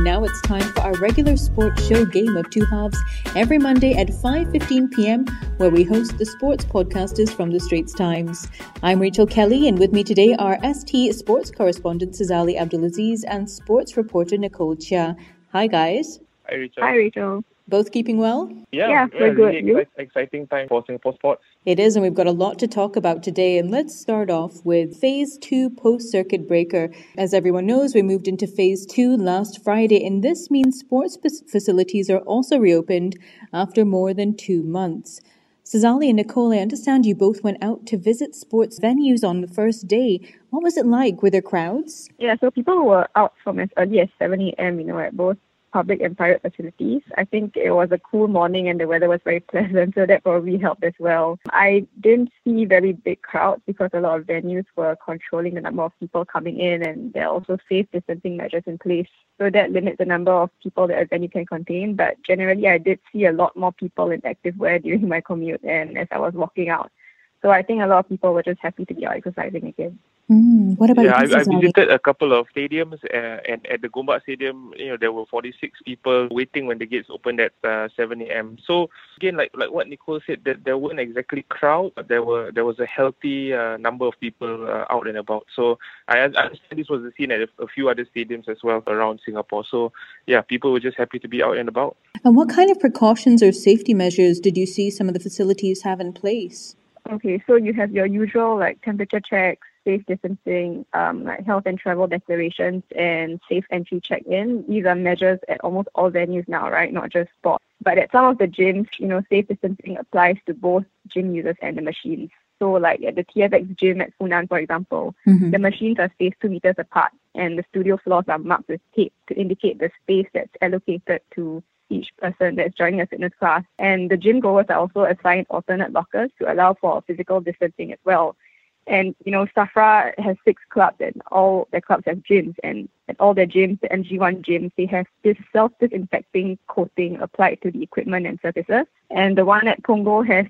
And now it's time for our regular sports show game of two halves every Monday at 5:15 p.m. where we host the sports podcasters from the Straits Times. I'm Rachel Kelly and with me today are ST sports correspondent Sazali Abdul Aziz and sports reporter Nicole Chia. Hi guys. Hi Rachel. Hi Rachel. Both keeping well? Yeah, Yeah, yeah, we're good. really You? exci- exciting time for Singapore sports. It is, and we've got a lot to talk about today. And let's start off with phase two post circuit breaker. As everyone knows, we moved into phase two last Friday, and this means sports fac- facilities are also reopened after more than two months. Sazali and Nicole, I understand you both went out to visit sports venues on the first day. What was it like? Were there crowds? Yeah, so people were out from as early as 7 a.m., you know, at both public and private facilities. I think it was a cool morning and the weather was very pleasant, so that probably helped as well. I didn't see very big crowds because a lot of venues were controlling the number of people coming in and there are also safe distancing measures in place. So that limits the number of people that a venue can contain. But generally, I did see a lot more people in active wear during my commute and as I was walking out. So I think a lot of people were just happy to be out exercising again. Hmm, what about yeah, you, I, I visited a couple of stadiums, uh, and at the Gombak Stadium, you know, there were 46 people waiting when the gates opened at uh, 7 a.m. So again, like like what Nicole said, that there weren't exactly crowd, but there were there was a healthy uh, number of people uh, out and about. So I, I understand this was the scene at a, a few other stadiums as well around Singapore. So yeah, people were just happy to be out and about. And what kind of precautions or safety measures did you see some of the facilities have in place? Okay, so you have your usual like temperature checks, safe distancing, um, like health and travel declarations, and safe entry check-in. These are measures at almost all venues now, right? Not just sports. But at some of the gyms, you know, safe distancing applies to both gym users and the machines. So, like at the TFX gym at Funan, for example, Mhm. the machines are spaced two meters apart, and the studio floors are marked with tape to indicate the space that's allocated to each person that's joining a fitness class. And the gym goers are also assigned alternate lockers to allow for physical distancing as well. And you know, Safra has six clubs, and all their clubs have gyms, and at all their gyms, the EnergyOne gyms, they have this self-disinfecting coating applied to the equipment and surfaces. And the one at Punggol has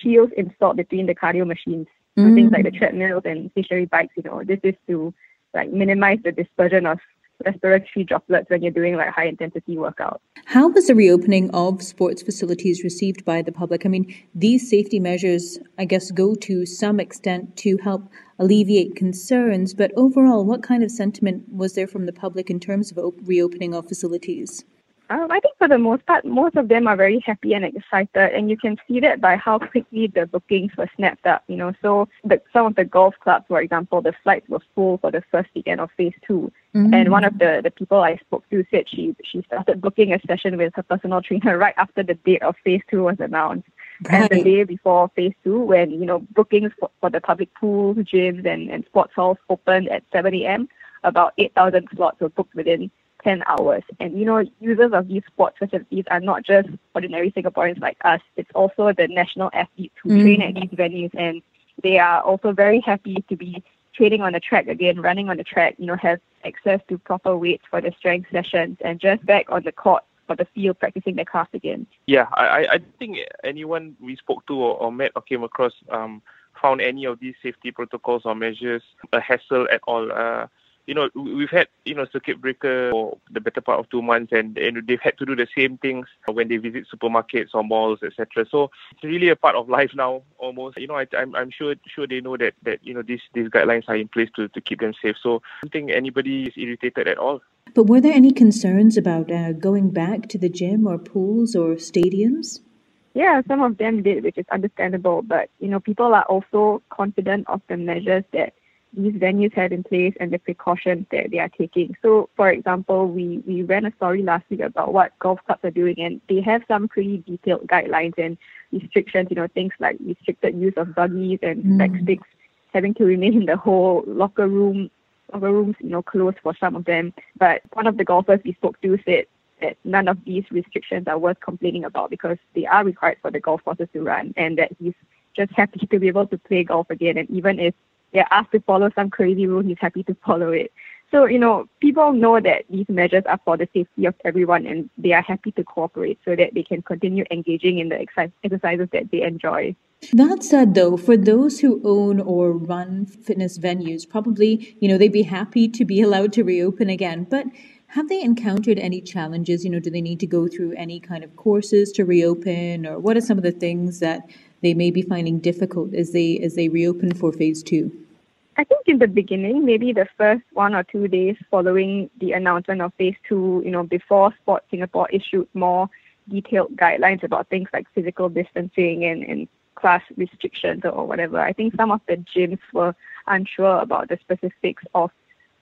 shields installed between the cardio machines, so things like the mm. treadmills and stationary bikes. You know, this is to like minimize the dispersion of respiratory droplets when you're doing like high intensity workouts. How was the reopening of sports facilities received by the public? I mean, these safety measures, I guess, go to some extent to help alleviate concerns, but overall, what kind of sentiment was there from the public in terms of op- reopening of facilities? Um, I think for the most part, most of them are very happy and excited, and you can see that by how quickly the bookings were snapped up. You know, so the, some of the golf clubs, for example, the flights were full for the first weekend of phase 2 And one of the, the people I spoke to said she she started booking a session with her personal trainer right after the date of phase two was announced. And the day before phase two, when you know bookings for, for the public pools, gyms, and, and sports halls opened at 7 a.m., about 8,000 slots were booked within 10 hours. And you know, users of these sports facilities are not just ordinary Singaporeans like us. It's also the national athletes who train at these venues, and they are also very happy to be training on the track again, running on the track. You know, have access to proper weights for the strength sessions, and just back on the court for the field practicing their craft again. Yeah, I, I- I think anyone we spoke to or, or met or came across um, found any of these safety protocols or measures a hassle at all. Uh, you know, we- we've had you know circuit breaker for the better part of two months, and, and they've had to do the same things when they visit supermarkets or malls, etc. So it's really a part of life now, almost. You know, I, I'm I'm sure sure they know that that you know these these guidelines are in place to, to keep them safe. So I don't think anybody is irritated at all. But were there any concerns about uh, going back to the gym or pools or stadiums? Yeah, some of them did, which is understandable. But you know, people are also confident of the measures that these venues have in place and the precautions that they are taking. So, for example, we we ran a story last week about what golf clubs are doing, and they have some pretty detailed guidelines and restrictions. You know, things like restricted use of buggies and Mm. back sticks, having to remain in the whole locker room. Locker rooms, you know, closed for some of them. But one of the golfers we spoke to said that none of these restrictions are worth complaining about because they are required for the golf courses to run and that he's just happy to be able to play golf again and even if they're asked to follow some crazy rule he's happy to follow it. So, you know, people know that these measures are for the safety of everyone and they are happy to cooperate so that they can continue engaging in the exercise- exercises that they enjoy. That said, though, for those who own or run fitness venues, probably, you know, they'd be happy to be allowed to reopen again. But Have they encountered any challenges? You know, do they need to go through any kind of courses to reopen, or what are some of the things that they may be finding difficult as they as they reopen for phase two? I think in the beginning, maybe the first one or two days following the announcement of phase two, you know, before Sport Singapore issued more detailed guidelines about things like physical distancing and, and class restrictions or whatever. I think some of the gyms were unsure about the specifics of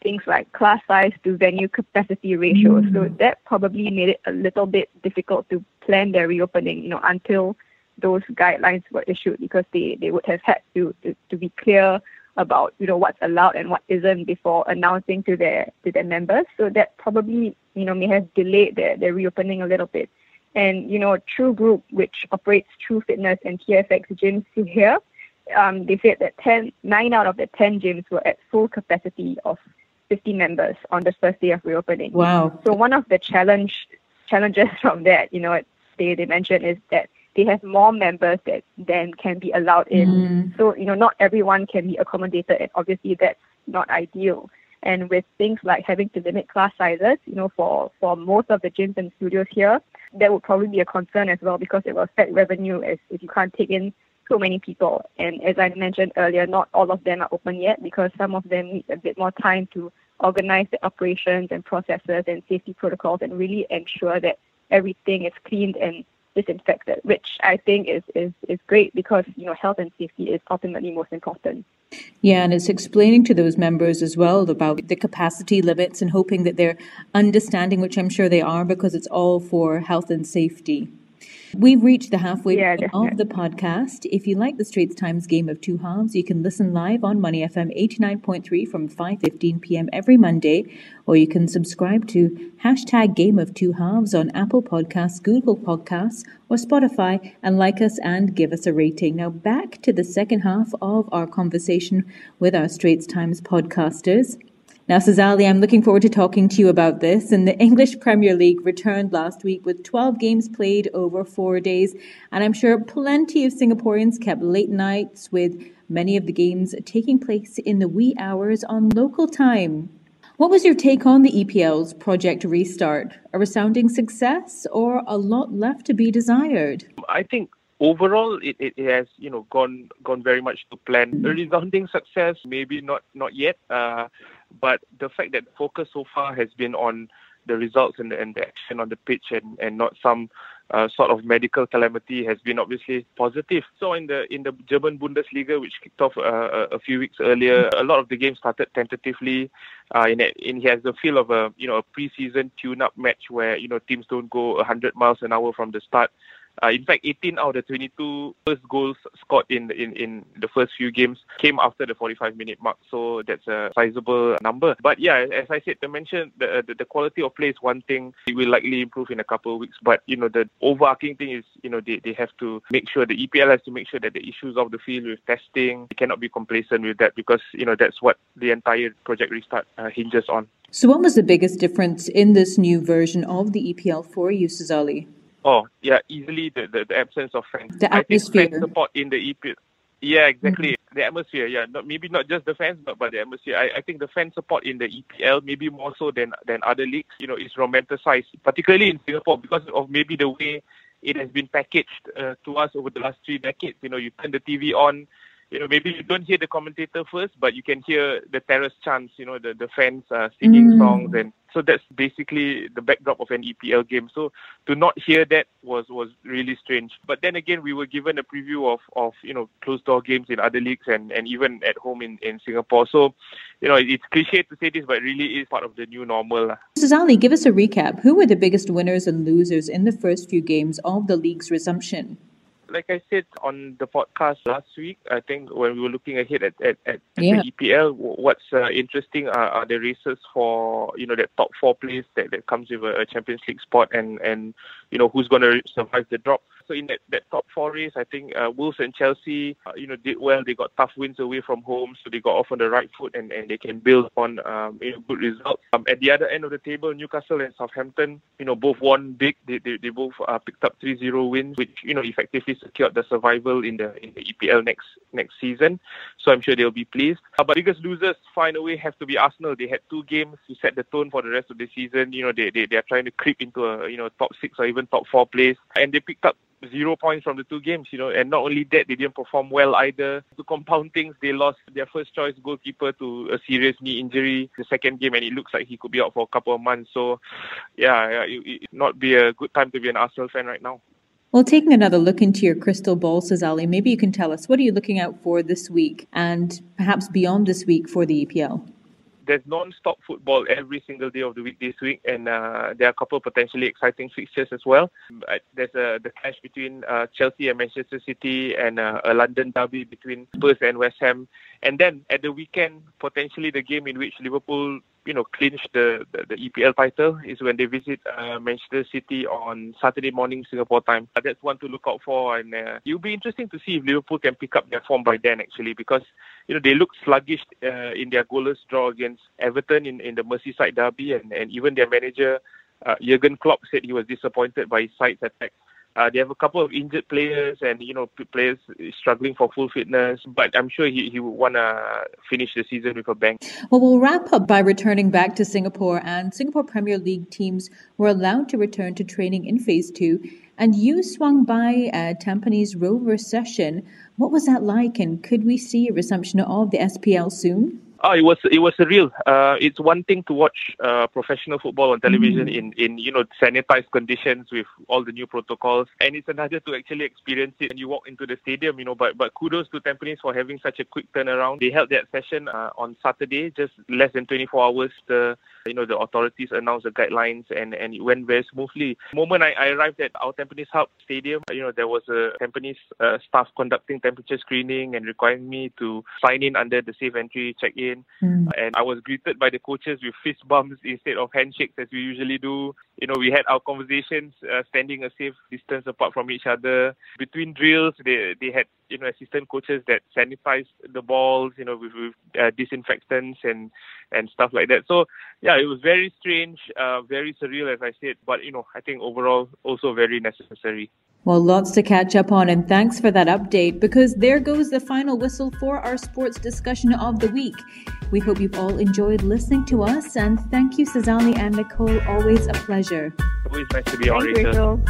things like class size to venue capacity ratios. Mm. So that probably made it a little bit difficult to plan their reopening, you know, until those guidelines were issued because they, they would have had to, to, to be clear about you know what's allowed and what isn't before announcing to their to their members. So that probably you know may have delayed their, their reopening a little bit. And you know, True Group, which operates True Fitness and TFX gyms here, um, they said that 10, 9 out of the 10 gyms were at full capacity of 50 members on the first day of reopening. Wow. So one of the challenge challenges from that, you know, they, they mentioned is that they have more members that then can be allowed in. Mm. So, you know, not everyone can be accommodated and obviously that's not ideal. And with things like having to limit class sizes, you know, for, for most of the gyms and studios here, that would probably be a concern as well because it will affect revenue as if you can't take in so many people. And as I mentioned earlier, not all of them are open yet because some of them need a bit more time to organize the operations and processes and safety protocols and really ensure that everything is cleaned and disinfected, which I think is, is, is great because, you know, health and safety is ultimately most important. Yeah, and it's explaining to those members as well about the capacity limits and hoping that they're understanding, which I'm sure they are, because it's all for health and safety. We've reached the halfway yeah, point of the podcast. If you like the Straits Times Game of Two Halves, you can listen live on Money FM 89.3 from 5.15 p.m. every Monday, or you can subscribe to hashtag Game of Two Halves on Apple Podcasts, Google Podcasts, or Spotify, and like us and give us a rating. Now back to the second half of our conversation with our Straits Times podcasters. Now, Sazali, I'm looking forward to talking to you about this. And the English Premier League returned last week with 12 games played over four days. And I'm sure plenty of Singaporeans kept late nights with many of the games taking place in the wee hours on local time. What was your take on the EPL's project restart? A resounding success or a lot left to be desired? I think overall it, it has you know gone gone very much to plan. A resounding success, maybe not not yet. Uh, but the fact that focus so far has been on the results and the, and the action on the pitch and, and not some uh, sort of medical calamity has been obviously positive. So in the in the German Bundesliga, which kicked off uh, a few weeks earlier, a lot of the games started tentatively. Uh, in, it, in he has the feel of a you know a preseason tune-up match where you know teams don't go 100 miles an hour from the start. Uh, in fact, 18 out of the 22 first goals scored in, in in the first few games came after the 45 minute mark. So that's a sizable number. But yeah, as I said, to mention the, the, the quality of play is one thing. It will likely improve in a couple of weeks. But you know, the overarching thing is you know they, they have to make sure the EPL has to make sure that the issues of the field with testing they cannot be complacent with that because you know that's what the entire project restart uh, hinges on. So, what was the biggest difference in this new version of the EPL for you, Sazali? Oh, yeah, easily the, the, the absence of fans. The atmosphere. I think fan support in the EP. Yeah, exactly. Mm-hmm. The atmosphere, yeah. Not, maybe not just the fans, but, but the atmosphere. I, I think the fan support in the EPL, maybe more so than, than other leagues, you know, is romanticized, particularly in Singapore because of maybe the way it has been packaged uh, to us over the last three decades. You know, you turn the TV on, you know, maybe you don't hear the commentator first, but you can hear the terrace chants, you know, the, the fans uh, singing mm. songs. And so that's basically the backdrop of an EPL game. So to not hear that was, was really strange. But then again, we were given a preview of, of you know, closed door games in other leagues and, and even at home in, in Singapore. So, you know, it's cliche to say this, but it really is part of the new normal. Sazali, give us a recap. Who were the biggest winners and losers in the first few games of the league's resumption? Like I said on the podcast last week, I think when we were looking ahead at, at, at yeah. the EPL, what's uh, interesting are, are, the races for, you know, that top four place that, that comes with a, a Champions League spot and, and, you know, who's going to survive the drop. So in that, that top four race, I think uh, Wolves and Chelsea, uh, you know, did well. They got tough wins away from home, so they got off on the right foot and, and they can build on um, you know, good results. Um, at the other end of the table, Newcastle and Southampton, you know, both won big. They they, they both uh, picked up 3-0 wins, which you know effectively secured the survival in the in the EPL next next season. So I'm sure they'll be pleased. Uh, but biggest losers, find a way, have to be Arsenal. They had two games to set the tone for the rest of the season. You know, they they, they are trying to creep into a you know top six or even top four place, and they picked up zero points from the two games, you know, and not only that, they didn't perform well either. To compound things, they lost their first choice goalkeeper to a serious knee injury the second game, and it looks like he could be out for a couple of months. So, yeah, it, it not be a good time to be an Arsenal fan right now. Well, taking another look into your crystal ball, Sazali, maybe you can tell us what are you looking out for this week and perhaps beyond this week for the EPL? There's non-stop football every single day of the week this week, and uh, there are a couple of potentially exciting fixtures as well. There's a, the clash between uh, Chelsea and Manchester City, and uh, a London derby between Spurs and West Ham. And then at the weekend, potentially the game in which Liverpool you know, clinch the, the, the EPL title is when they visit uh, Manchester City on Saturday morning Singapore time. Uh, that's one to look out for, and uh, it'll be interesting to see if Liverpool can pick up their form by then. Actually, because you know they look sluggish uh, in their goalless draw against Everton in, in the Merseyside derby, and, and even their manager uh, Jurgen Klopp said he was disappointed by his side's attack. Uh, they have a couple of injured players and you know players struggling for full fitness, but I'm sure he, he would want to finish the season with a bang. Well, we'll wrap up by returning back to Singapore, and Singapore Premier League teams were allowed to return to training in Phase Two. And you swung by a Tampines Rover session. What was that like, and could we see a resumption of the SPL soon? Oh, it was it was surreal. Uh, it's one thing to watch uh, professional football on television mm. in, in you know sanitized conditions with all the new protocols, and it's another to actually experience it when you walk into the stadium. You know, but but kudos to Tampines for having such a quick turnaround. They held that session uh, on Saturday, just less than 24 hours. The you know the authorities announced the guidelines, and and it went very smoothly. The moment I, I arrived at our Tampines Hub Stadium, you know there was a Tampines uh, staff conducting temperature screening and requiring me to sign in under the safe entry check in in. Mm. And I was greeted by the coaches with fist bumps instead of handshakes as we usually do. You know, we had our conversations uh, standing a safe distance apart from each other. Between drills, they they had you know assistant coaches that sanitized the balls, you know, with, with uh, disinfectants and and stuff like that. So yeah, it was very strange, uh, very surreal, as I said. But you know, I think overall also very necessary. Well, lots to catch up on, and thanks for that update because there goes the final whistle for our sports discussion of the week. We hope you've all enjoyed listening to us, and thank you, Sazali and Nicole. Always a pleasure. Always nice to be on, Rachel.